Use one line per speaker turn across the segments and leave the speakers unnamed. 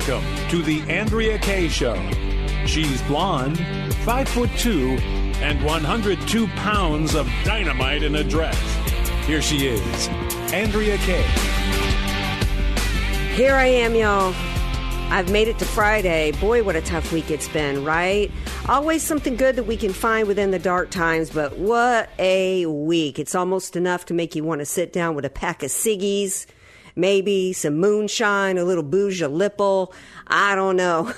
Welcome to the Andrea Kaye Show. She's blonde, five foot two, and 102 pounds of dynamite in a dress. Here she is, Andrea Kaye.
Here I am, y'all. I've made it to Friday. Boy, what a tough week it's been, right? Always something good that we can find within the dark times, but what a week. It's almost enough to make you want to sit down with a pack of ciggies maybe some moonshine, a little bougie lipple. I don't know.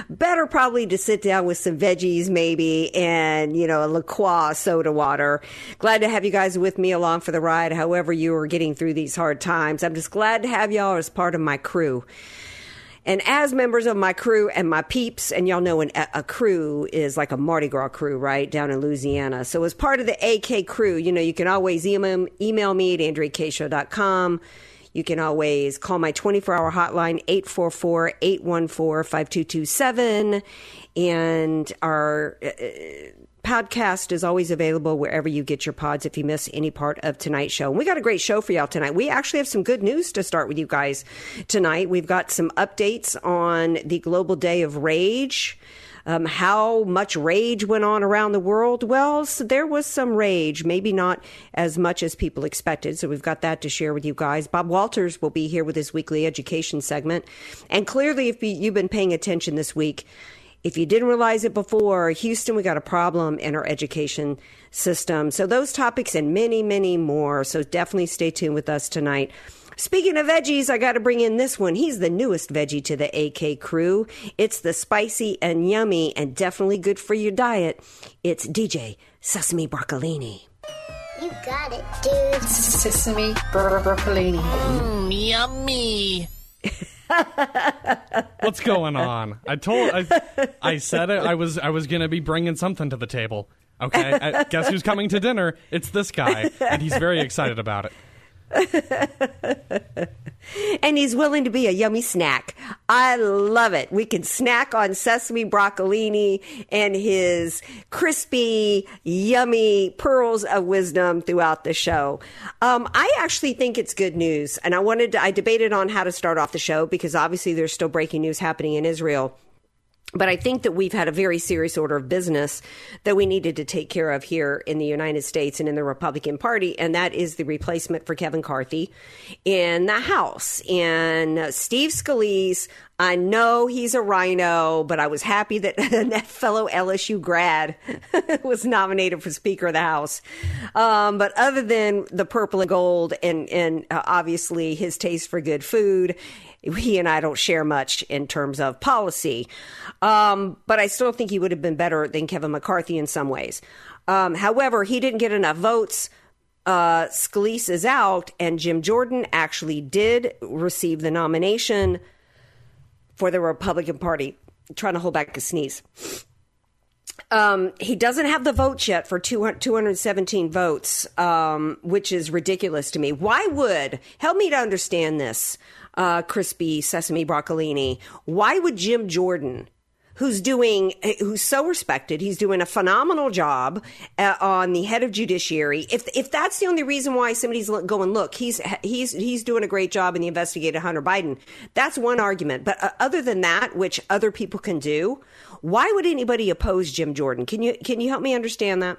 Better probably to sit down with some veggies, maybe, and, you know, a La Croix soda water. Glad to have you guys with me along for the ride, however you are getting through these hard times. I'm just glad to have y'all as part of my crew. And as members of my crew and my peeps, and y'all know an, a crew is like a Mardi Gras crew, right, down in Louisiana. So as part of the AK crew, you know, you can always email, email me at andreakayeshow.com. You can always call my 24 hour hotline, 844 814 5227. And our. Uh, podcast is always available wherever you get your pods if you miss any part of tonight's show. And we got a great show for y'all tonight. We actually have some good news to start with you guys tonight. We've got some updates on the Global Day of Rage. Um, how much rage went on around the world? Well, so there was some rage, maybe not as much as people expected. So we've got that to share with you guys. Bob Walters will be here with his weekly education segment. And clearly, if you've been paying attention this week, if you didn't realize it before, Houston, we got a problem in our education system. So those topics and many, many more. So definitely stay tuned with us tonight. Speaking of veggies, I got to bring in this one. He's the newest veggie to the AK crew. It's the spicy and yummy and definitely good for your diet. It's DJ Sesame Broccolini.
You got it, dude.
Sesame bro- broccolini.
Mmm, yummy.
What's going on? I told I, I said it. I was I was gonna be bringing something to the table. Okay, I, guess who's coming to dinner? It's this guy, and he's very excited about it.
And he's willing to be a yummy snack. I love it. We can snack on sesame broccolini and his crispy, yummy pearls of wisdom throughout the show. Um, I actually think it's good news, and I wanted to, I debated on how to start off the show because obviously there's still breaking news happening in Israel. But I think that we've had a very serious order of business that we needed to take care of here in the United States and in the Republican Party, and that is the replacement for Kevin McCarthy in the House. And Steve Scalise, I know he's a rhino, but I was happy that that fellow LSU grad was nominated for Speaker of the House. Um, but other than the purple and gold, and and uh, obviously his taste for good food he and I don't share much in terms of policy. Um, but I still think he would have been better than Kevin McCarthy in some ways. Um, however, he didn't get enough votes. Uh, Scalise is out, and Jim Jordan actually did receive the nomination for the Republican Party. I'm trying to hold back a sneeze. Um, he doesn't have the votes yet for 217 votes, um, which is ridiculous to me. Why would, help me to understand this, uh, crispy sesame broccolini. Why would Jim Jordan, who's doing, who's so respected, he's doing a phenomenal job uh, on the head of judiciary. If if that's the only reason why somebody's going, look, he's he's he's doing a great job in the investigated Hunter Biden. That's one argument. But uh, other than that, which other people can do, why would anybody oppose Jim Jordan? Can you can you help me understand that?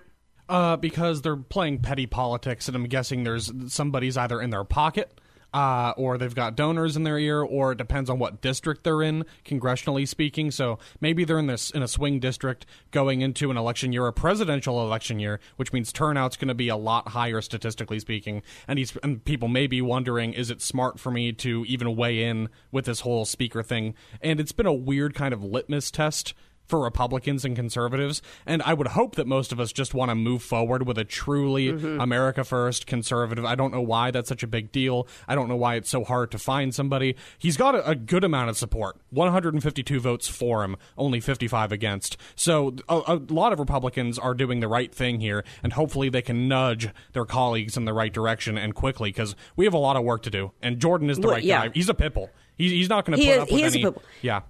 Uh, because they're playing petty politics, and I'm guessing there's somebody's either in their pocket uh, or they've got donors in their ear, or it depends on what district they're in, congressionally speaking. So maybe they're in this in a swing district going into an election year, a presidential election year, which means turnout's going to be a lot higher statistically speaking. And, he's, and people may be wondering, is it smart for me to even weigh in with this whole speaker thing? And it's been a weird kind of litmus test for Republicans and conservatives. And I would hope that most of us just want to move forward with a truly
Mm-hmm.
America First conservative. I don't know why that's such a big deal. I don't know why it's so hard to find somebody. He's got a, a good amount of support 152 votes for him, only 55 against. So a, a lot of Republicans are doing the right thing here, and hopefully they can nudge their colleagues in the right direction and quickly because we have a lot of work to do. And Jordan is the
Well,
right
yeah.
guy. He's a pitbull. He's, he's not going to put
is-
up with
he is
any. Yeah.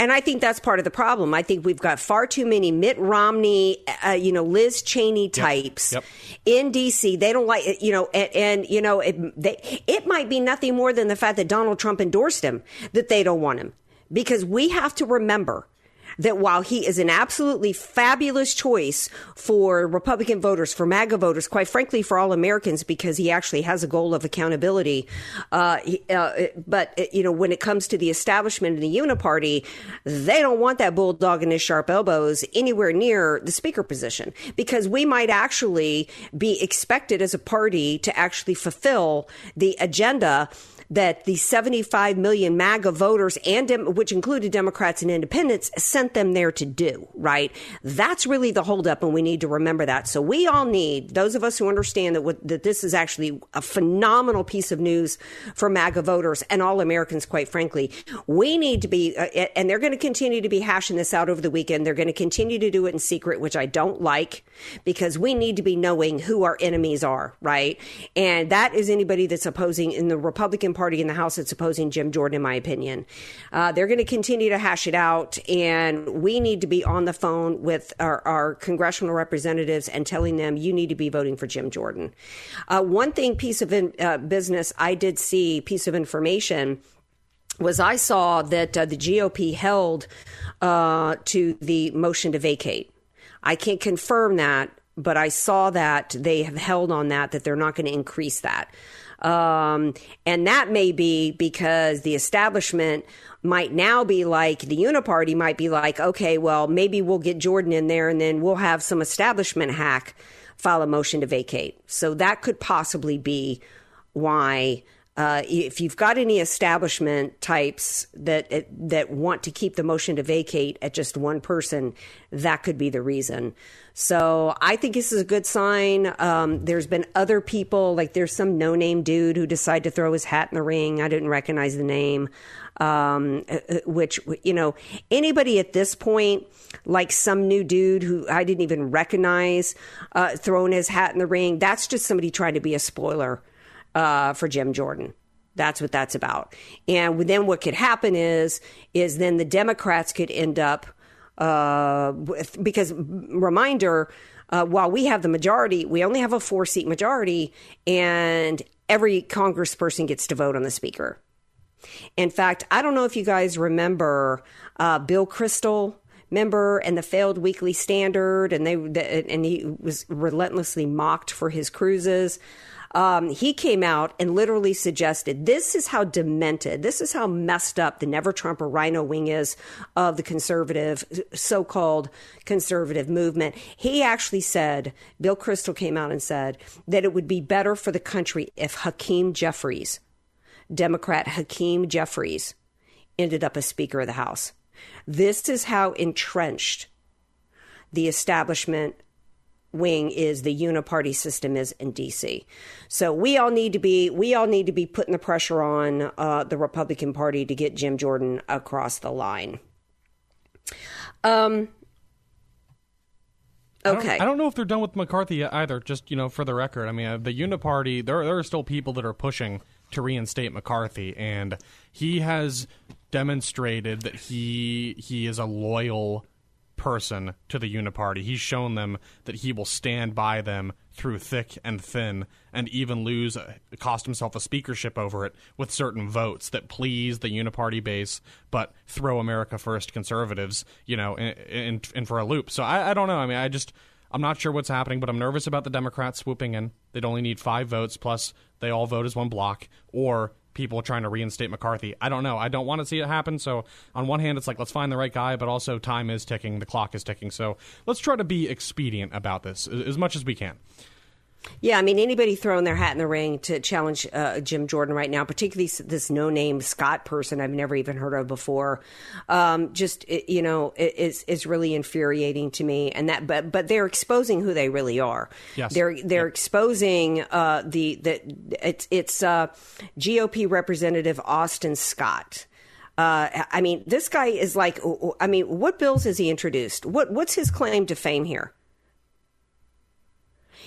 And I think that's part of the problem. I think we've got far too many Mitt Romney, uh, you know, Liz Cheney types
Yep.
in D.C. They don't like, you know, and, and you know, it, they, it might be nothing more than the fact that Donald Trump endorsed him that they don't want him. Because we have to remember that while he is an absolutely fabulous choice for Republican voters, for MAGA voters, quite frankly, for all Americans, because he actually has a goal of accountability. Uh, uh, but, uh, you know, when it comes to the establishment and the uniparty, they don't want that bulldog and his sharp elbows anywhere near the speaker position because we might actually be expected as a party to actually fulfill the agenda that the 75 million MAGA voters and Dem- which included Democrats and independents sent them there to do, right? That's really the holdup and we need to remember that. So we all need those of us who understand that that this is actually a phenomenal piece of news for MAGA voters and all Americans quite frankly. We need to be uh, and they're going to continue to be hashing this out over the weekend. They're going to continue to do it in secret, which I don't like because we need to be knowing who our enemies are, right? And that is anybody that's opposing in the Republican Party in the House that's opposing Jim Jordan, in my opinion. Uh, they're going to continue to hash it out, and we need to be on the phone with our, our congressional representatives and telling them you need to be voting for Jim Jordan. Uh, one thing, piece of in, uh, business I did see, piece of information was I saw that uh, the GOP held uh, to the motion to vacate. I can't confirm that, but I saw that they have held on that, that they're not going to increase that. Um, and that may be because the establishment might now be like the uniparty might be like, okay, well, maybe we'll get Jordan in there and then we'll have some establishment hack file a motion to vacate. So that could possibly be why uh, if you've got any establishment types that that want to keep the motion to vacate at just one person, that could be the reason. So I think this is a good sign. Um, there's been other people, like there's some no-name dude who decided to throw his hat in the ring. I didn't recognize the name, um, which you know anybody at this point, like some new dude who I didn't even recognize, uh, throwing his hat in the ring. That's just somebody trying to be a spoiler uh, for Jim Jordan. That's what that's about. And then what could happen is is then the Democrats could end up uh, with, because reminder. Uh, while we have the majority, we only have a four seat majority, and every congressperson gets to vote on the speaker. In fact, I don't know if you guys remember uh, Bill Kristol, member, and the failed Weekly Standard, and they and he was relentlessly mocked for his cruises. Um, he came out and literally suggested this is how demented, this is how messed up the never Trump or rhino wing is of the conservative, so called conservative movement. He actually said, Bill Kristol came out and said that it would be better for the country if Hakeem Jeffries, Democrat Hakeem Jeffries, ended up as Speaker of the House. This is how entrenched the establishment wing is the uniparty system is in DC. So we all need to be we all need to be putting the pressure on uh, the Republican Party to get Jim Jordan across the line. Um.
I don't-
Okay.
I don't, know if they're done with McCarthy either. Just you know, for the record, I mean, uh, the Uniparty there there are still people that are pushing to reinstate McCarthy, and he has demonstrated that he he is a loyal person to the Uniparty. He's shown them that he will stand by them through thick and thin, and even lose uh, cost himself a speakership over it with certain votes that please the Uniparty base, but throw America First conservatives, you know, in, in, in for a loop. So I, I don't know. I mean, I just I'm not sure what's happening, but I'm nervous about the Democrats swooping in. They'd only need five votes, plus they all vote as one block, or people trying to reinstate McCarthy. I don't know. I don't want to see it happen. So on one hand, it's like let's find the right guy, but also time is ticking, the clock is ticking. So let's try to be expedient about this as much as we can.
Yeah, I mean, anybody throwing their hat in the ring to challenge uh, Jim Jordan right now, particularly this no-name Scott person I've never even heard of before, um, just you know, is is really infuriating to me. And that, but but they're exposing who they really are.
Yes.
they're they're yep. exposing uh, the the it's it's uh, GOP Representative Austin Scott. Uh, I mean, this guy is like, I mean, what bills has he introduced? What what's his claim to fame here?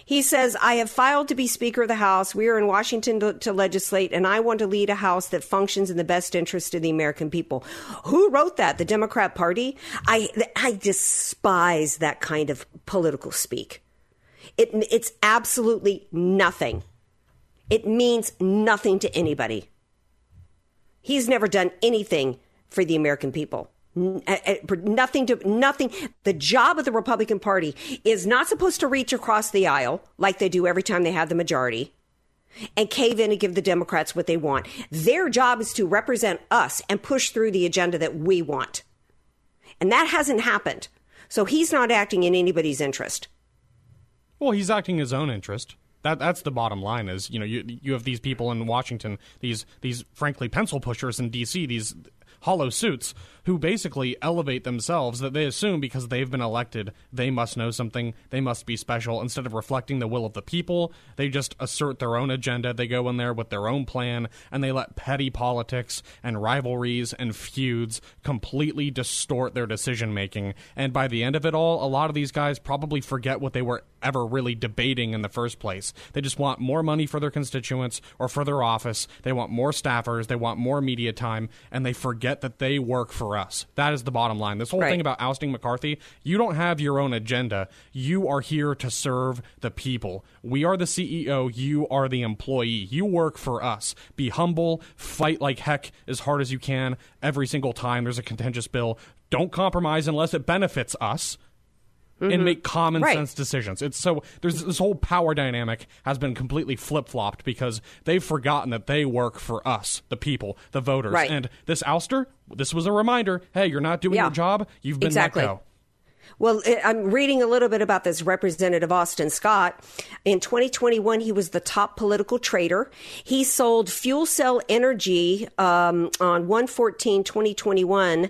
He says, I have filed to be Speaker of the House. We are in Washington to, to, legislate, and I want to lead a House that functions in the best interest of the American people. Who wrote that? The Democrat Party? I, I despise that kind of political speak. It, it's absolutely nothing. It means nothing to anybody. He's never done anything for the American people. Eh, eh, nothing to nothing. The job of the Republican Party is not supposed to reach across the aisle like they do every time they have the majority and cave in and give the Democrats what they want. Their job is to represent us and push through the agenda that we want. And that hasn't happened. So he's not acting in anybody's interest.
Well, he's acting his own interest. That that's the bottom line. Is you know you you have these people in Washington, these these frankly pencil pushers in D.C. These hollow suits who basically elevate themselves that they assume because they've been elected they must know something they must be special. Instead of reflecting the will of the people they just assert their own agenda. They go in there with their own plan and they let petty politics and rivalries and feuds completely distort their decision making and by the end of it all a lot of these guys probably forget what they were ever really debating in the first place they just want more money for their constituents or for their office they want more staffers they want more media time and they forget that they work for us. That is the bottom line. This whole right. thing about ousting McCarthy, you don't have your own agenda. You are here to serve the people. We are the CEO, you are the employee. You work for us. Be humble, fight like heck as hard as you can every single time there's a contentious bill. Don't compromise unless it benefits us mm-hmm. and make common right. sense decisions. It's so there's this whole power dynamic has been completely flip flopped because they've forgotten that they work for us, the people, the voters.
Right.
And this ouster, this was a reminder. Hey, you're not doing
yeah.
your job. You've been
exactly.
let go.
Well, I'm reading a little bit about this Representative Austin Scott. In 2021, he was the top political trader. He sold fuel cell energy um, on 114 2021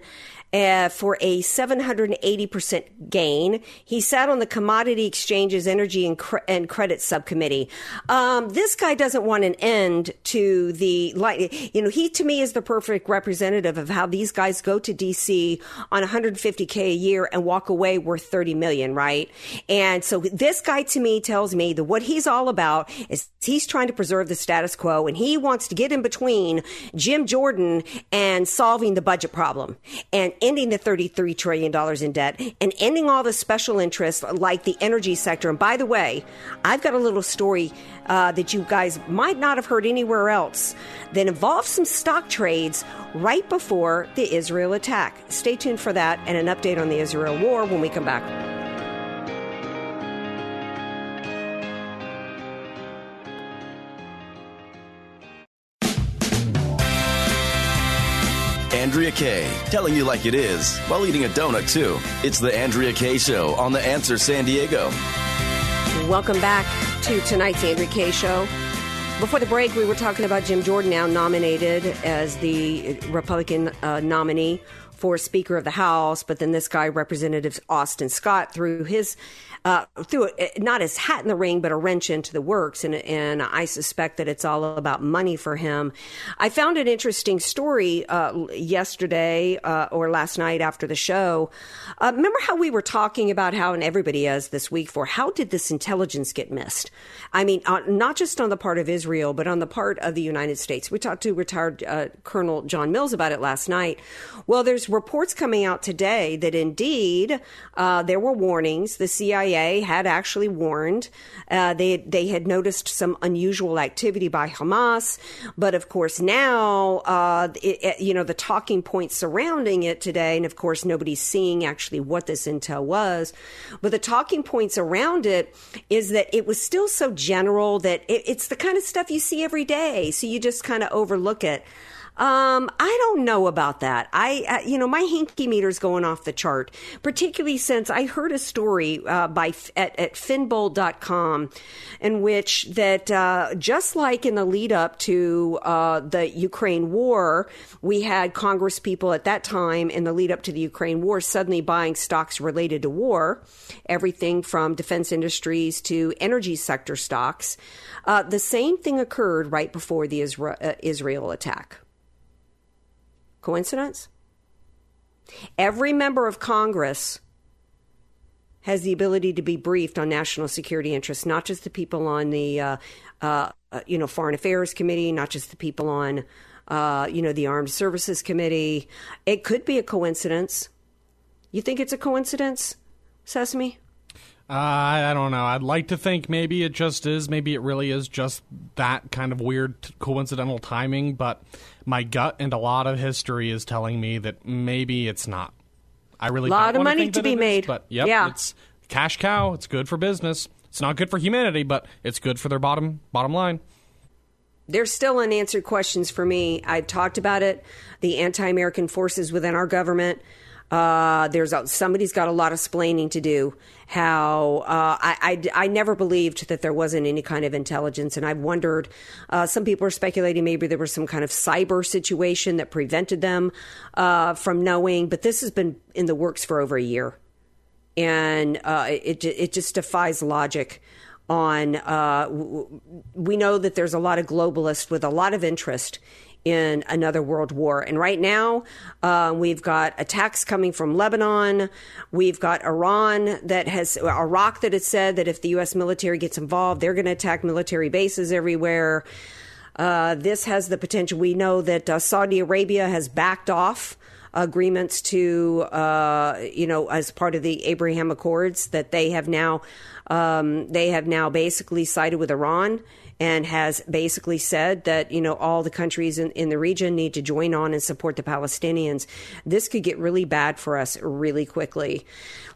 uh, for a 780% gain. He sat on the Commodity Exchanges Energy and, Cre- and Credit Subcommittee. Um, this guy doesn't want an end to the, light. you know, he to me is the perfect representative of how these guys go to DC on 150K a year and walk away worth 30 million, right? And so this guy to me tells me that what he's all about is he's trying to preserve the status quo and he wants to get in between Jim Jordan and solving the budget problem. And ending the $33 trillion in debt and ending all the special interests like the energy sector. And by the way, I've got a little story uh, that you guys might not have heard anywhere else that involves some stock trades right before the Israel attack. Stay tuned for that and an update on the Israel war when we come back.
Andrea Kaye, telling you like it is while eating a donut, too. It's The Andrea Kaye Show on The Answer San Diego.
Welcome back to tonight's Andrea Kaye Show. Before the break, we were talking about Jim Jordan now nominated as the Republican uh, nominee for Speaker of the House, but then this guy, Representative Austin Scott, through his uh, threw a, not his hat in the ring, but a wrench into the works. And, and I suspect that it's all about money for him. I found an interesting story uh, yesterday uh, or last night after the show. Uh, remember how we were talking about how, and everybody is this week, for how did this intelligence get missed? I mean, uh, not just on the part of Israel, but on the part of the United States. We talked to retired uh, Colonel John Mills about it last night. Well, there's reports coming out today that indeed there were warnings. The CIA CIA had actually warned. Uh, they they had noticed some unusual activity by Hamas, but of course now, uh, it, it, you know, the talking points surrounding it today, and of course nobody's seeing actually what this intel was, but the talking points around it is that it was still so general that it, it's the kind of stuff you see every day, so you just kind of overlook it. Um, I don't know about that. I, uh, you know, my hinky meter's going off the chart, particularly since I heard a story uh, by at, at finbold.com in which that uh, just like in the lead up to uh, the Ukraine war, we had Congress people at that time in the lead up to the Ukraine war suddenly buying stocks related to war, everything from defense industries to energy sector stocks. Uh, the same thing occurred right before the Israel, uh, Israel attack. Coincidence? Every member of Congress has the ability to be briefed on national security interests, not just the people on the, uh, uh, you know, Foreign Affairs Committee, not just the people on, uh, you know, the Armed Services Committee. It could be a coincidence. You think it's a coincidence, Sesame?
Uh, I don't know. I'd like to think maybe it just is. Maybe it really is just that kind of weird coincidental timing. But my gut and a lot of history is telling me that maybe it's not. I really
a lot
of
money to be made.
Is, but yep,
yeah,
it's cash cow. It's good for business. It's not good for humanity, but it's good for their bottom bottom line.
There's still unanswered questions for me. I talked about it. The anti-American forces within our government. Uh, there's a, somebody's got a lot of splaining to do. How uh, I, I, I never believed that there wasn't any kind of intelligence, and I've wondered. Uh, some people are speculating maybe there was some kind of cyber situation that prevented them uh, from knowing, but this has been in the works for over a year, and uh, it it just defies logic on uh, we know that there's a lot of globalists with a lot of interest in another world war. And right now, uh, we've got attacks coming from Lebanon. We've got Iran that has, Iraq that has said that if the U.S. military gets involved, they're going to attack military bases everywhere. Uh, this has the potential. We know that uh, Saudi Arabia has backed off agreements to, uh, you know, as part of the Abraham Accords, that they have now, um, they have now basically sided with Iran and has basically said that you know all the countries in, in the region need to join on and support the Palestinians. This could get really bad for us really quickly.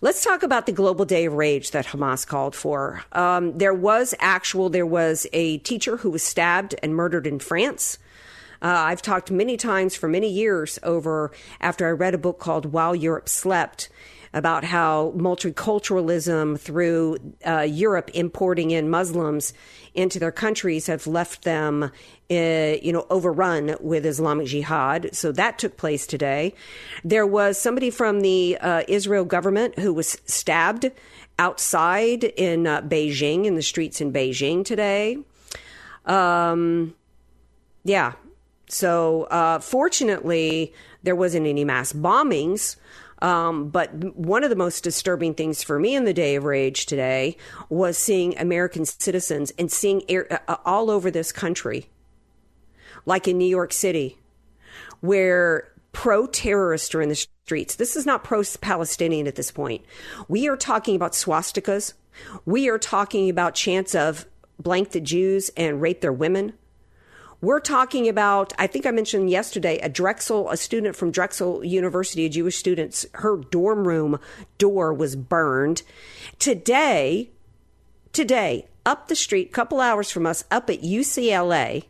Let's talk about the global day of rage that Hamas called for. Um, there was actual there was a teacher who was stabbed and murdered in France. Uh, I've talked many times for many years over after I read a book called While Europe Slept about how multiculturalism through uh, Europe importing in Muslims into their countries have left them, uh, you know, overrun with Islamic Jihad. So that took place today. There was somebody from the uh, Israel government who was stabbed outside in uh, Beijing, in the streets in Beijing today. Um, yeah. So fortunately, there wasn't any mass bombings. Um, but one of the most disturbing things for me in the day of rage today was seeing American citizens and seeing air, uh, uh all over this country, like in New York City, where pro terrorists are in the streets. This is not pro Palestinian at this point. We are talking about swastikas. We are talking about chants of blank the Jews and rape their women. We're talking about, I think I mentioned yesterday, a Drexel, a student from Drexel University, a Jewish student, her dorm room door was burned. Today, today, up the street, a couple hours from us, up at UCLA,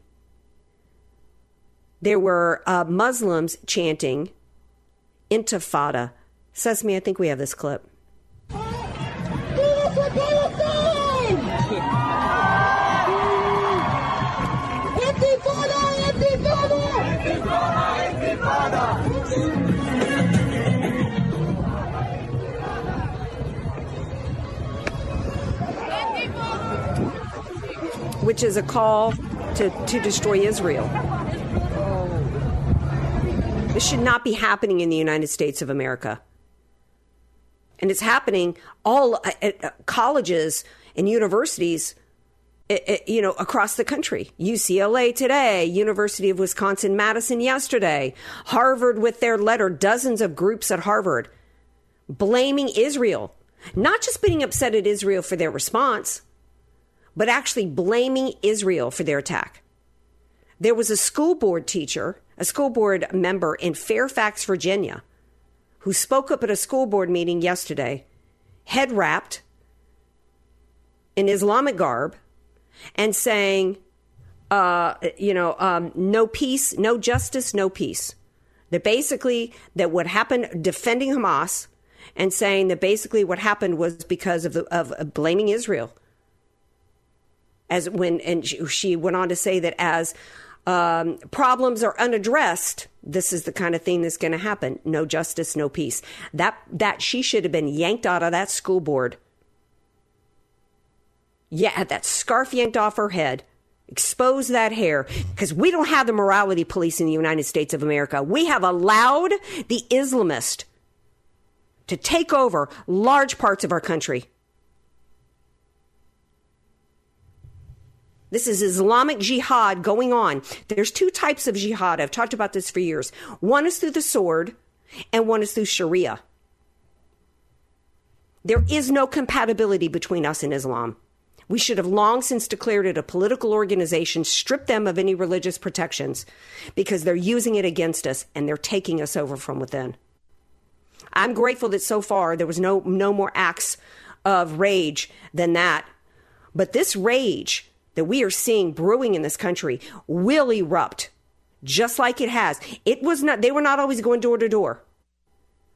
there were uh, Muslims chanting Intifada. Sesame, I think we have this clip. Which is a call to, to destroy Israel. This should not be happening in the United States of America. And it's happening all uh, at uh, colleges and universities eh, eh, you know, across the country. UCLA today, University of Wisconsin Madison yesterday, Harvard with their letter, dozens of groups at Harvard blaming Israel, not just being upset at Israel for their response, but actually blaming Israel for their attack. There was a school board teacher, a school board member in Fairfax, Virginia, who spoke up at a school board meeting yesterday, head wrapped in Islamic garb, and saying, uh, you know, um, no peace, no justice, no peace. That basically that what happened defending Hamas and saying that basically what happened was because of the of, of blaming Israel. As when and she, went on to say that as um, problems are unaddressed, this is the kind of thing that's going to happen. No justice, no peace. That that she should have been yanked out of that school board. Yeah, had that scarf yanked off her head expose that hair because we don't have the morality police in the United States of America. We have allowed the Islamist to take over large parts of our country. This is Islamic jihad going on. There's two types of jihad. I've talked about this for years. One is through the sword, and one is through Sharia. There is no compatibility between us and Islam. We should have long since declared it a political organization, stripped them of any religious protections because they're using it against us and they're taking us over from within. I'm grateful that so far there was no no more acts of rage than that. But this rage that we are seeing brewing in this country will erupt just like it has. It was not they were not always going door to door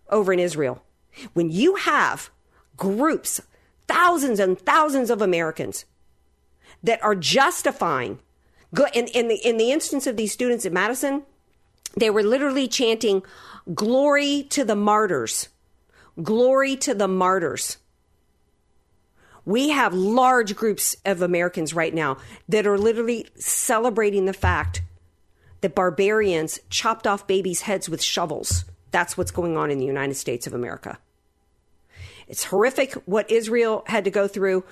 over in Israel. When you have groups thousands and thousands of Americans that are justifying. In, in, the, in the instance of these students at Madison, they were literally chanting, Glory to the martyrs! Glory to the martyrs! We have large groups of Americans right now that are literally celebrating the fact that barbarians chopped off babies' heads with shovels. That's what's going on in the United States of America. It's horrific what Israel had to go through,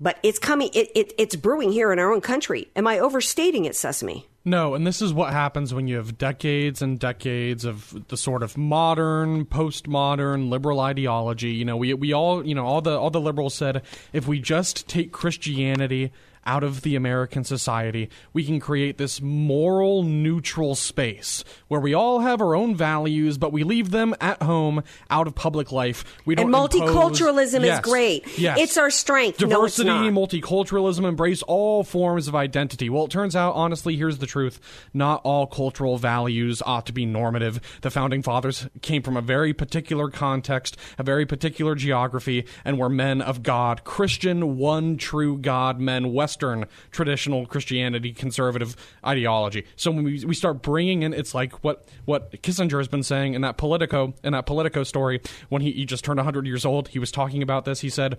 but it's coming. It, it, it's brewing here in our own country. Am I overstating it, Sesame?
No, and this is what happens when you have decades and decades of the sort of modern, postmodern liberal ideology. You know, we we all, you know, all the all the liberals said if we just take Christianity out of the American society, we can create this moral neutral space where we all have our own values, but we leave them at home out of public life. We don't
and multiculturalism
impose,
is great.
Yes.
It's our strength.
Diversity,
no,
multiculturalism, embrace all forms of identity. Well, it turns out, honestly, here's the truth: not all cultural values ought to be normative. The founding fathers came from a very particular context, a very particular geography, and were men of God, Christian, one true God men, West Western traditional Christianity conservative ideology. So when we, we start bringing in, it's like what what Kissinger has been saying in that Politico in that Politico story when he, he just turned 100 years old. He was talking about this. He said.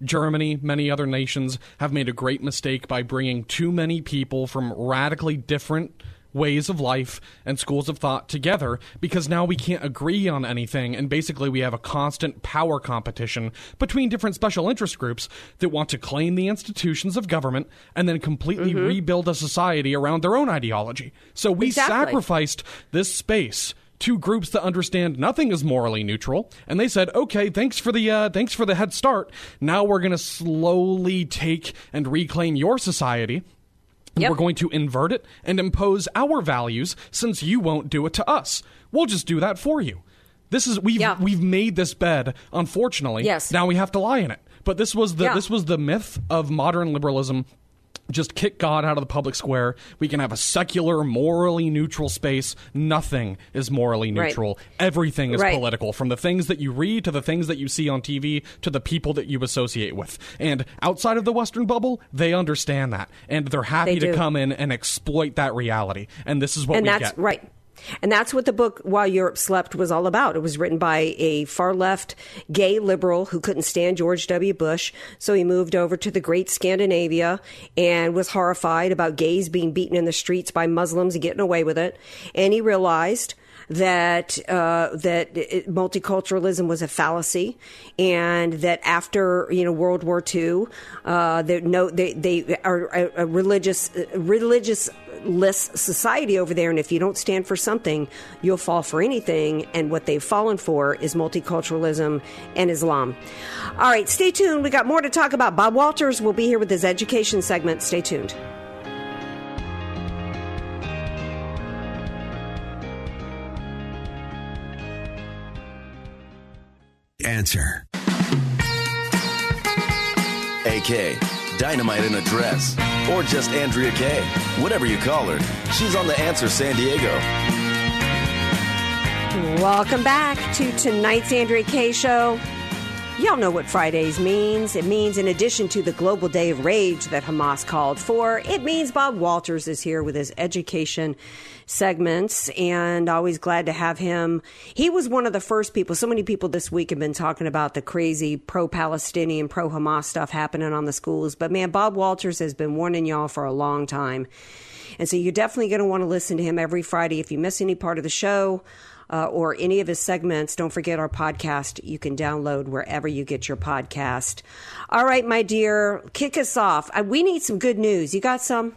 Germany, many other nations have made a great mistake by bringing too many people from radically different ways of life and schools of thought together because now we can't agree on anything and basically we have a constant power competition between different special interest groups that want to claim the institutions of government and then completely mm-hmm. rebuild a society around their own ideology. So we exactly. sacrificed this space two groups that understand nothing is morally neutral and they said okay thanks for the uh, thanks for the head start now we're going to slowly take and reclaim your society Yep. We're going to invert it and impose our values since you won't do it to us. We'll just do that for you. This is we've yeah. we've made this bed, unfortunately.
Yes.
Now we have to lie in it. But this was the yeah. this was the myth of modern liberalism just kick God out of the public square. We can have a secular, morally neutral space. Nothing is morally neutral. Right. Everything is right. political, from the things that you read to the things that you see on TV to the people that you associate with. And outside of the Western bubble, they understand that. And they're happy they to come in and exploit that reality. And this is what
and
we
that's,
get.
Right. And that's what the book While Europe Slept was all about. It was written by a far left gay liberal who couldn't stand George W. Bush. So he moved over to the great Scandinavia and was horrified about gays being beaten in the streets by Muslims and getting away with it. And he realized that uh, that it, multiculturalism was a fallacy, and that after you know World War II, uh, no they they are a, a religious religious less society over there, and if you don't stand for something, you'll fall for anything. And what they've fallen for is multiculturalism and Islam. All right, stay tuned. We got more to talk about. Bob Walters will be here with his education segment. Stay tuned.
Answer.
AK, dynamite in a dress. or just Andrea Kaye. Whatever you call her, she's on The Answer San Diego.
Welcome back to tonight's Andrea Kaye Show. Y'all know what Fridays means. It means, in addition to the global day of rage that Hamas called for, it means Bob Walters is here with his education segments, and always glad to have him. He was one of the first people. So many people this week have been talking about the crazy pro Palestinian, pro Hamas stuff happening on the schools. But man, Bob Walters has been warning y'all for a long time. And so you're definitely going to want to listen to him every Friday. If you miss any part of the show, uh, or any of his segments, don't forget our podcast. You can download wherever you get your podcast. All right, my dear, kick us off. Uh, we need some good news. You got some?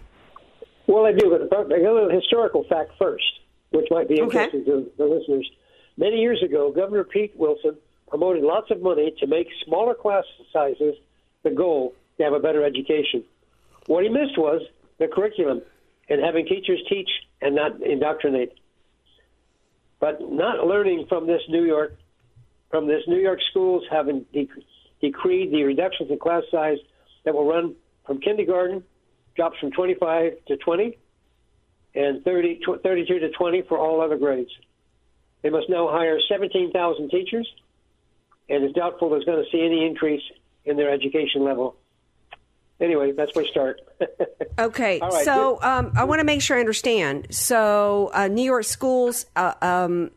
Well, I do, but I got a historical fact first, which might be interesting okay. to the listeners. Many years ago, Governor Pete Wilson promoted lots of money to make smaller class sizes the goal to have a better education. What he missed was the curriculum and having teachers teach and not indoctrinate. But not learning from this New York, from this New York schools having de- decreed the reductions in class size that will run from kindergarten, drops from 25 to 20, and 30, tw- 32 to 20 for all other grades. They must now hire 17,000 teachers, and it's doubtful there's going to see any increase in their education level anyway, that's my start.
okay, right, so um, I want to make sure I understand. So, uh, New York schools, uh, um,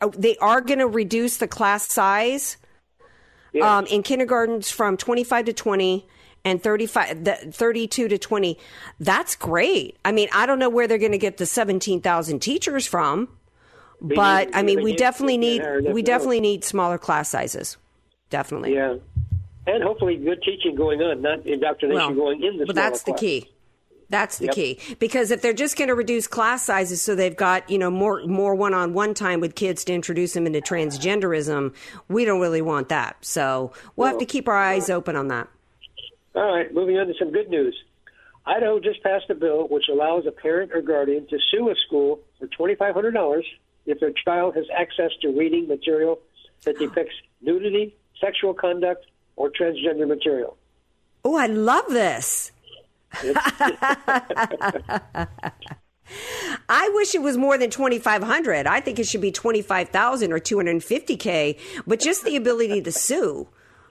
oh, they are going to reduce the class size? Yeah. um, in kindergartens from 25 to 20 and 35 the, 32 to 20 that's great. I mean i don't know where they're going to get the 17,000 teachers from but i mean we definitely need we definitely need smaller class sizes. Definitely.
Yeah and hopefully good teaching going on, not indoctrination well, going in the.
But that's
class.
the key. That's the
yep.
key because if they're just going to reduce class sizes so they've got you know more more one on one time with kids to introduce them into transgenderism, we don't really want that. So we'll have to keep our eyes open on that.
All right, moving on to some good news. Idaho just passed a bill which allows a parent or guardian to sue a school for twenty five hundred dollars if their child has access to reading material that depicts nudity, sexual conduct, or transgender material.
Oh, I love this. I wish it was more than 2500. I think it should be 25,000 or 250k, but just the ability to sue,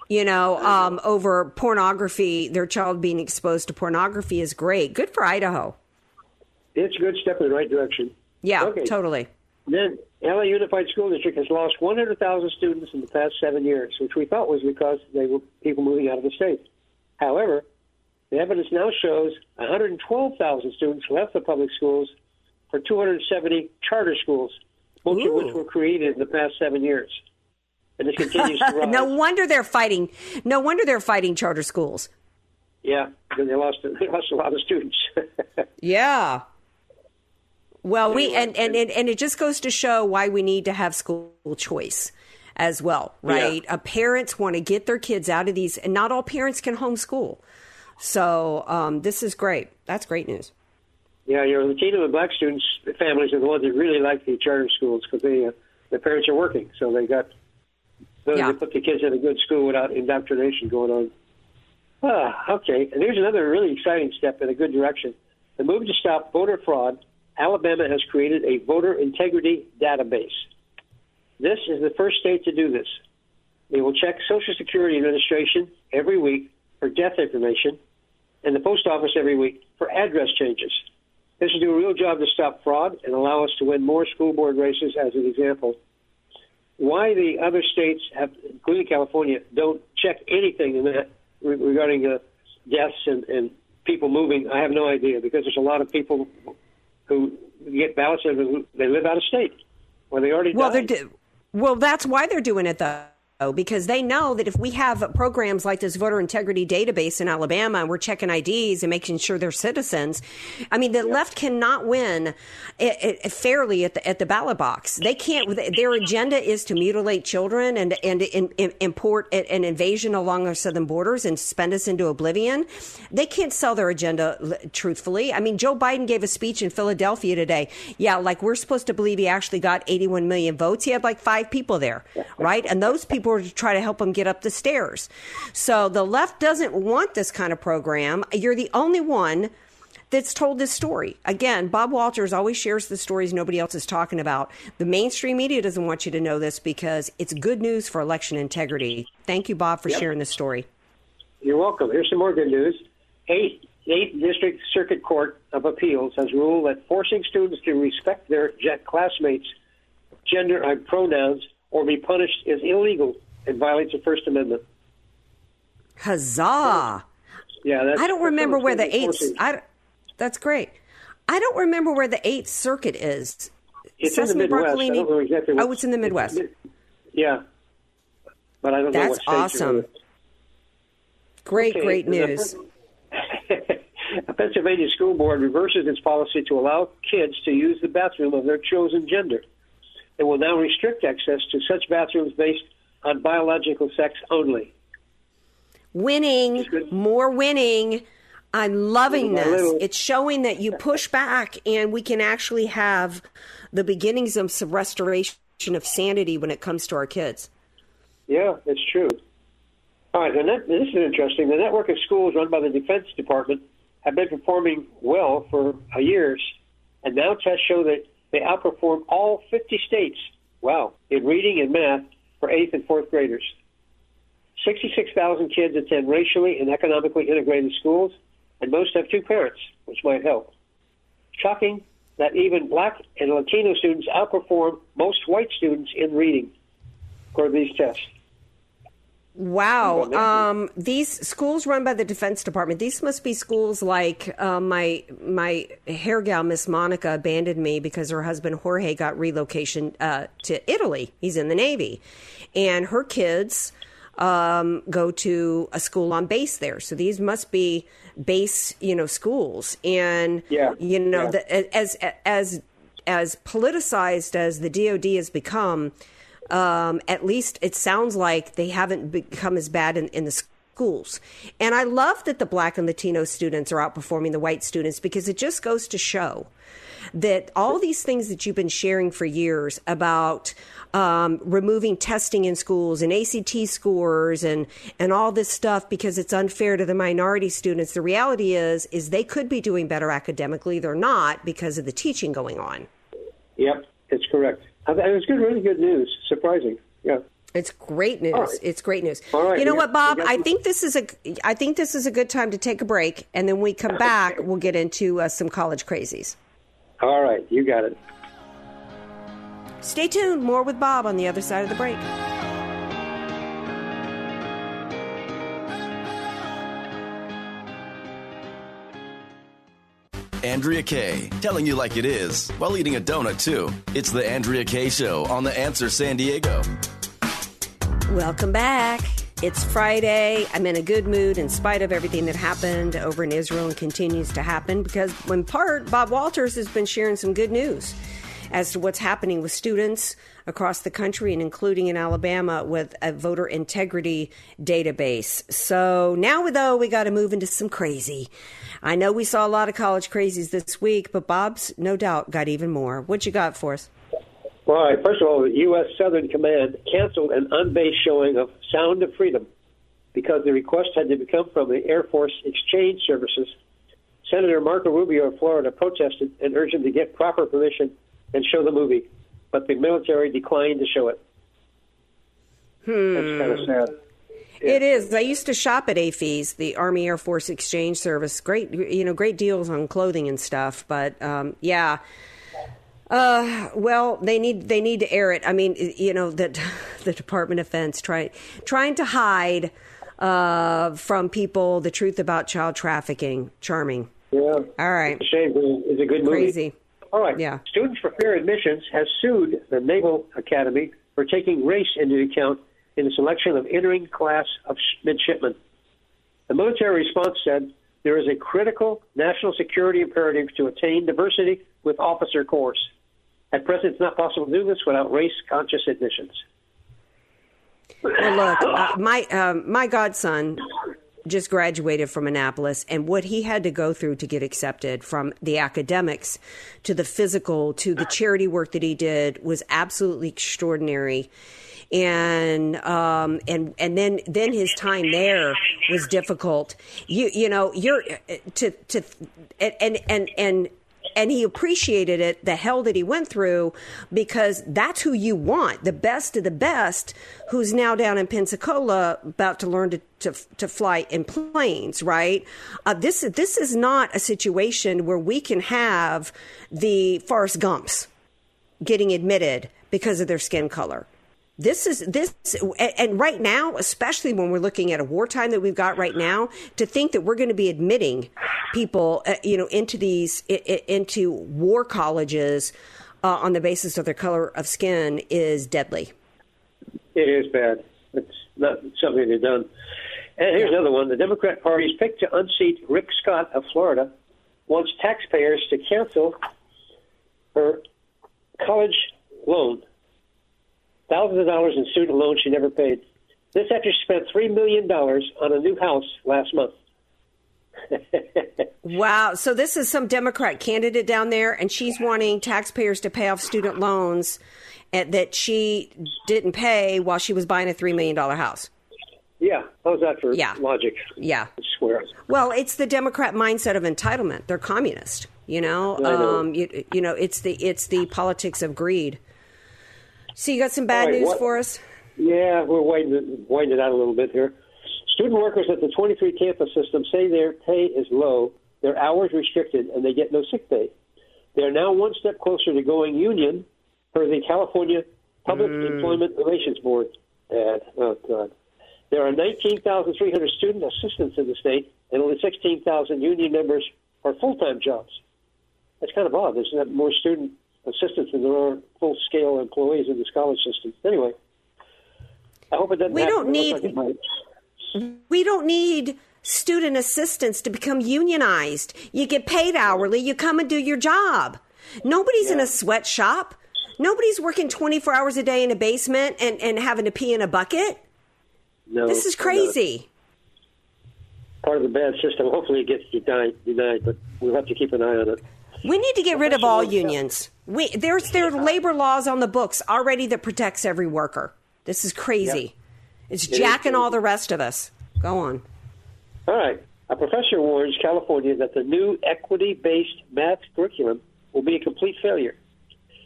you know, um, over pornography, their child being exposed to pornography is great. Good for Idaho.
It's a good step in the right direction.
Yeah, okay. totally.
Then LA Unified School District has lost 100,000 students in the past seven years, which we thought was because they were people moving out of the state. However, the evidence now shows 112,000 students left the public schools for 270 charter schools, most Ooh. of which were created in the past seven years. And this continues to rise.
no wonder they're fighting. No wonder they're fighting charter schools.
Yeah, because they lost they lost a lot of students.
yeah. Well, we and, and and and it just goes to show why we need to have school choice as well, right? Yeah. Uh, parents want to get their kids out of these, and not all parents can homeschool. So um, this is great. That's great news.
Yeah, you your Latino and Black students families are the ones that really like the charter schools because they uh, the parents are working, so they got yeah. put the kids in a good school without indoctrination going on. Ah, okay. And here's another really exciting step in a good direction. The move to stop voter fraud Alabama has created a voter integrity database. This is the first state to do this. They will check Social Security Administration every week for death information and the post office every week for address changes. This will do a real job to stop fraud and allow us to win more school board races as an example. Why the other states, have, including California, don't check anything in that regarding uh, deaths and, and people moving, I have no idea because there's a lot of people who get ballots and they live out of state or they already
well,
died.
They're well, that's why they're doing it though because they know that if we have programs like this voter integrity database in Alabama and we're checking IDs and making sure they're citizens, I mean, the yep. left cannot win it, it, fairly at the at the ballot box. They can't. Their agenda is to mutilate children and and, and, and import an invasion along our southern borders and spend us into oblivion. They can't sell their agenda truthfully. I mean, Joe Biden gave a speech in Philadelphia today. Yeah, like we're supposed to believe he actually got 81 million votes. He had like five people there, right? And those people to try to help them get up the stairs. So the left doesn't want this kind of program. You're the only one that's told this story. Again, Bob Walters always shares the stories nobody else is talking about. The mainstream media doesn't want you to know this because it's good news for election integrity. Thank you, Bob, for yep. sharing this story.
You're welcome. Here's some more good news. Eight, Eighth District Circuit Court of Appeals has ruled that forcing students to respect their jet classmates' gender and pronouns or be punished is illegal and violates the First Amendment.
Huzzah!
Yeah,
I don't remember where the eighth. I, that's great. I don't remember where the Eighth Circuit is.
It's Sesame in the Midwest. I don't know exactly
oh, it's in the Midwest.
yeah, but I don't
That's
know what
state awesome. Great,
okay.
great news.
a Pennsylvania school board reverses its policy to allow kids to use the bathroom of their chosen gender. It will now restrict access to such bathrooms based on biological sex only.
Winning, more winning. I'm loving this. It's showing that you push back and we can actually have the beginnings of some restoration of sanity when it comes to our kids.
Yeah, that's true. All right, and that, this is interesting. The network of schools run by the Defense Department have been performing well for years, and now tests show that they outperform all 50 states, wow, in reading and math for 8th and 4th graders. 66,000 kids attend racially and economically integrated schools, and most have two parents, which might help. Shocking that even black and Latino students outperform most white students in reading for these tests.
Wow. Um, these schools run by the Defense Department. These must be schools like uh, my my hair gal, Miss Monica, abandoned me because her husband Jorge got relocation uh, to Italy. He's in the Navy, and her kids um, go to a school on base there. So these must be base, you know, schools. And
yeah.
you know,
yeah.
the, as as as politicized as the DoD has become, um, at least it sounds like they haven't become as bad in, in the schools. And I love that the black and Latino students are outperforming the white students because it just goes to show that all these things that you've been sharing for years about um, removing testing in schools and ACT scores and and all this stuff because it's unfair to the minority students. The reality is is they could be doing better academically. They're not because of the teaching going on.
Yep, that's correct. It was good, really good news. Surprising. Yeah.
It's great news.
Right.
It's great news.
All right,
you know
yeah,
what, Bob? I think this is a. I think this is a good time to take a break, and then we come back. We'll get into uh, some college crazies.
All right, you got it.
Stay tuned. More with Bob on the other side of the break.
Andrea Kaye, telling you like it is while eating a donut, too. It's the Andrea Kaye Show on The Answer San Diego.
Welcome back. It's Friday. I'm in a good mood in spite of everything that happened over in Israel and continues to happen because, in part, Bob Walters has been sharing some good news as to what's happening with students across the country and including in Alabama with a voter integrity database. So now, though, we got to move into some crazy. I know we saw a lot of college crazies this week, but Bob's no doubt got even more. What you got for us?
All right. First of all, the U.S. Southern Command canceled an unbased showing of Sound of Freedom because the request had to come from the Air Force Exchange Services. Senator Marco Rubio of Florida protested and urged him to get proper permission and show the movie, but the military declined to show it.
Hmm.
That's kind of sad.
Yeah. It is. I used to shop at AAFES, the Army Air Force Exchange Service. Great, you know, great deals on clothing and stuff. But um, yeah, uh, well, they need they need to air it. I mean, you know that the Department of Defense trying trying to hide uh, from people the truth about child trafficking. Charming.
Yeah.
All right.
It's a shame. It's a good movie.
Crazy.
All right.
Yeah.
Students for Fair Admissions has sued the Naval Academy for taking race into account in the selection of entering class of midshipmen. The military response said there is a critical national security imperative to attain diversity with officer corps. At present, it's not possible to do this without race-conscious admissions.
Well, look, uh, my um, my godson just graduated from Annapolis, and what he had to go through to get accepted from the academics to the physical to the charity work that he did was absolutely extraordinary. and um, and and then then his time there was difficult. You you know you're to to and and and and he appreciated it the hell that he went through because that's who you want the best of the best who's now down in pensacola about to learn to, to, to fly in planes right? Uh, this, this is not a situation where we can have the forrest gumps getting admitted because of their skin color this is this and right now especially when we're looking at a wartime that we've got right now to think that we're going to be admitting people uh, you know into these into war colleges uh, on the basis of their color of skin is deadly.
It is bad. It's not something they've done. And here's another one. The democrat party's pick to unseat rick scott of florida wants taxpayers to cancel her college loan thousands of dollars in student loans she never paid. This after she spent $3 million on a new house last month.
wow. So this is some Democrat candidate down there, and she's wanting taxpayers to pay off student loans that she didn't pay while she was buying a $3 million house.
Yeah, how's that for
yeah.
logic?
Yeah.
I swear.
Well, it's the Democrat mindset of entitlement. They're communist. You know,
know.
Um, you, you know, it's the it's the politics of greed. So you got some bad
right,
news
what,
for us?
Yeah, we're winding, winding it out a little bit here. Student workers at the 23 campus system say their pay is low, their hours restricted, and they get no sick pay. They are now one step closer to going union per the California Public mm. Employment Relations Board. Bad. Oh, God. There are 19,300 student assistants in the state, and only 16,000 union members are full time jobs. That's kind of odd. There's not that more student assistants than there are full scale employees in this college system. Anyway, I hope it doesn't.
We
happen.
don't need. Like we don't need student assistants to become unionized. You get paid hourly. You come and do your job. Nobody's yeah. in a sweatshop. Nobody's working 24 hours a day in a basement and, and having to pee in a bucket.
No,
this is crazy.
Part of the bad system. Hopefully, it gets denied, denied, but we'll have to keep an eye on it.
We need to get rid of all unions. We, there's there are labor laws on the books already that protects every worker. This is crazy. Yep. It's it jacking all the rest of us. Go on.
All right. A professor warns California that the new equity based math curriculum will be a complete failure.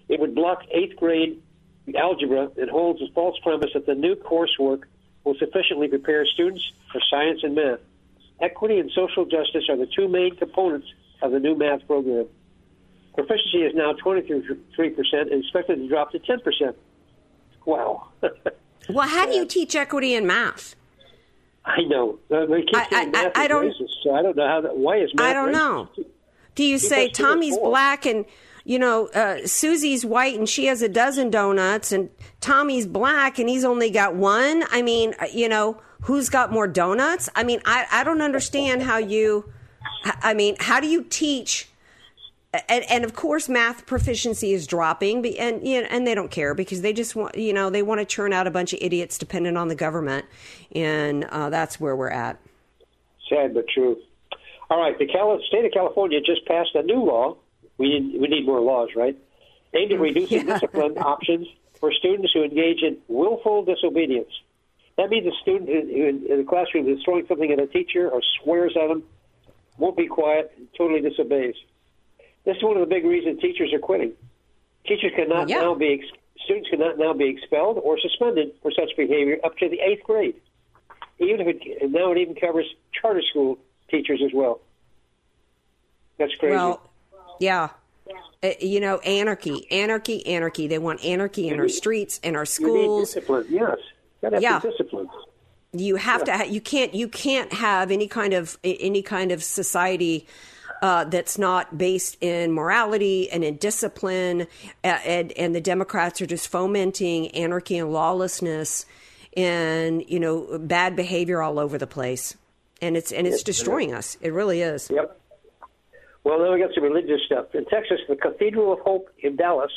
It would block eighth grade algebra and holds a false premise that the new coursework will sufficiently prepare students for science and math. Equity and social justice are the two main components of the new math program. Proficiency is now 23% and expected to drop to 10%. Wow.
well, how do you teach equity in math?
I know. Uh, I, I, I, I don't. Racist, so I don't know how. That, why is math?
I don't know. Do you say Tommy's black and you know uh, Susie's white and she has a dozen donuts and Tommy's black and he's only got one? I mean, uh, you know, who's got more donuts? I mean, I I don't understand how you. I mean, how do you teach and, and, of course math proficiency is dropping and you know, and they don't care because they just want you know they want to churn out a bunch of idiots dependent on the government. And uh, that's where we're at.
Sad but true. All right. The Cal- state of california just passed a new law. We need, we need more laws right? Aimed at reducing yeah. discipline options for students who engage in willful disobedience. That means a student who, in the classroom is throwing something at a teacher or swears at them won't be quiet and totally disobeys this is one of the big reasons teachers are quitting. Teachers cannot yeah. now be students cannot now be expelled or suspended for such behavior up to the eighth grade. Even if it now it even covers charter school teachers as well. That's crazy.
Well, yeah. Uh, you know, anarchy, anarchy, anarchy. They want anarchy in our streets, in our schools.
discipline, yes. yeah. discipline.
You have yeah. to. Ha- you can't. You can't have any kind of any kind of society uh, that's not based in morality and in discipline, and, and the Democrats are just fomenting anarchy and lawlessness and you know bad behavior all over the place, and it's and it's destroying us. It really is.
Yep. Well, then we got some religious stuff in Texas. The Cathedral of Hope in Dallas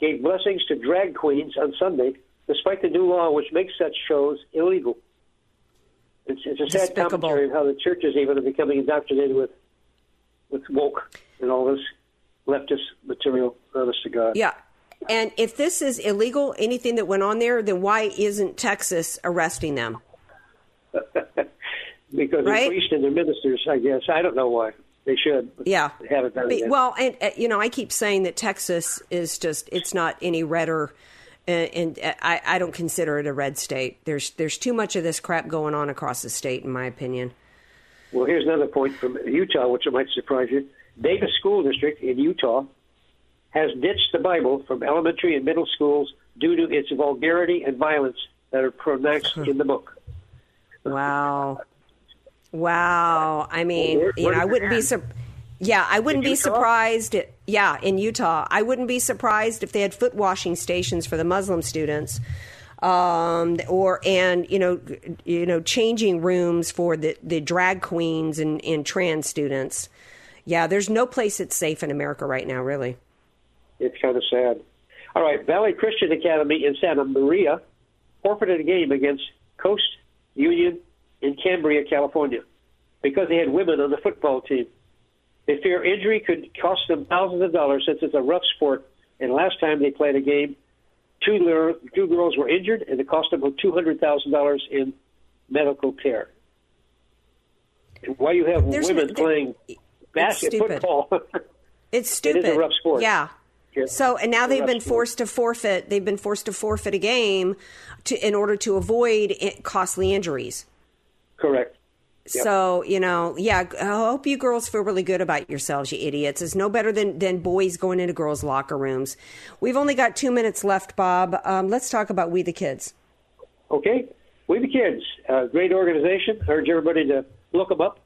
gave blessings to drag queens on Sunday, despite the new law which makes such shows illegal. It's, it's a sad Despicable. commentary of how the churches even are becoming indoctrinated with with woke and all this leftist material. Honest to God.
Yeah. and if this is illegal, anything that went on there, then why isn't Texas arresting them?
because
Right?
they're priests and they're ministers, I guess. I don't know why. They should.
Yeah.
They haven't done it
well, and uh, you know, I keep saying that Texas is just it's not any redder. And, and uh, I, I don't consider it a red state. There's there's too much of this crap going on across the state, in my opinion.
Well, here's another point from Utah, which might surprise you. Davis School District in Utah has ditched the Bible from elementary and middle schools due to its vulgarity and violence that are pronounced in the book.
Wow, wow. I mean,
Well, where-
you know, I wouldn't be sur- Yeah, I wouldn't be surprised. Yeah, in Utah, I wouldn't be surprised if they had foot washing stations for the Muslim students, um, or and you know, you know, changing rooms for the the drag queens and, and trans students. Yeah, there's no place that's safe in America right now, really.
It's kind of sad. All right, Valley Christian Academy in Santa Maria forfeited a game against Coast Union in Cambria, California, because they had women on the football team. They fear injury could cost them thousands of dollars since it's a rough sport. And last time they played a game, two, two girls were injured, and it cost them $200,000 in medical care. And why you have
There's
women
no-
playing
basketball,
football?
It's stupid.
is a rough sport.
Yeah.
Yeah.
So and now they've been
sport.
forced to forfeit. They've been forced to forfeit a game to in order to avoid costly injuries.
Correct. Yep.
So you know, yeah. I hope you girls feel really good about yourselves, you idiots. It's no better than than boys going into girls' locker rooms. We've only got two minutes left, Bob. Um, let's talk about We the Kids.
Okay, We the Kids, a great organization. I Urge everybody to look them up,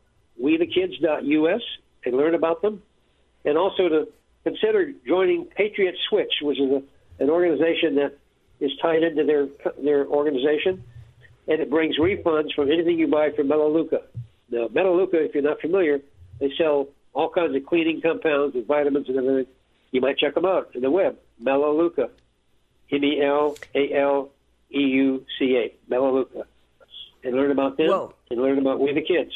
wethekids.us, and learn about them, and also to consider joining Patriot Switch, which is a, an organization that is tied into their their organization, and it brings refunds from anything you buy from Melaleuca. Now, Melaleuca, if you're not familiar, they sell all kinds of cleaning compounds and vitamins and everything. You might check them out on the web, Melaleuca, M E L A L E U C A, Melaleuca, and learn about them
Whoa.
and learn about We the Kids.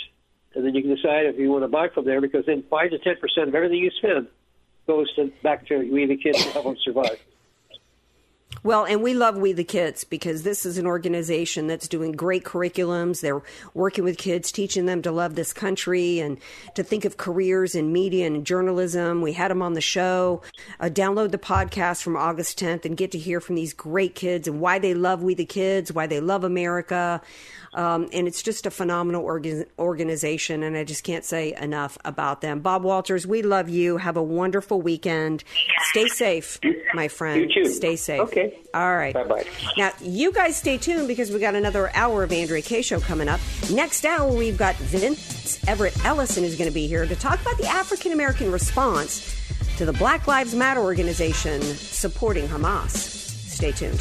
And then you can decide if you want to buy from there because then 5 to 10% of everything you spend goes to, back to We the Kids to help them survive.
Well, and we love We the Kids because this is an organization that's doing great curriculums. They're working with kids, teaching them to love this country and to think of careers in media and journalism. We had them on the show. Uh, download the podcast from August 10th and get to hear from these great kids and why they love We the Kids, why they love America. Um, and it's just a phenomenal organ- organization, and I just can't say enough about them. Bob Walters, we love you. Have a wonderful weekend. Stay safe, my friend.
You too.
Stay safe.
Okay.
All right.
Bye-bye.
Now, you guys stay tuned because we got another hour of Andrea Kaye Show coming up. Next hour, we've got Vince Everett Ellison is going to be here to talk about the African American response to the Black Lives Matter organization supporting Hamas. Stay tuned.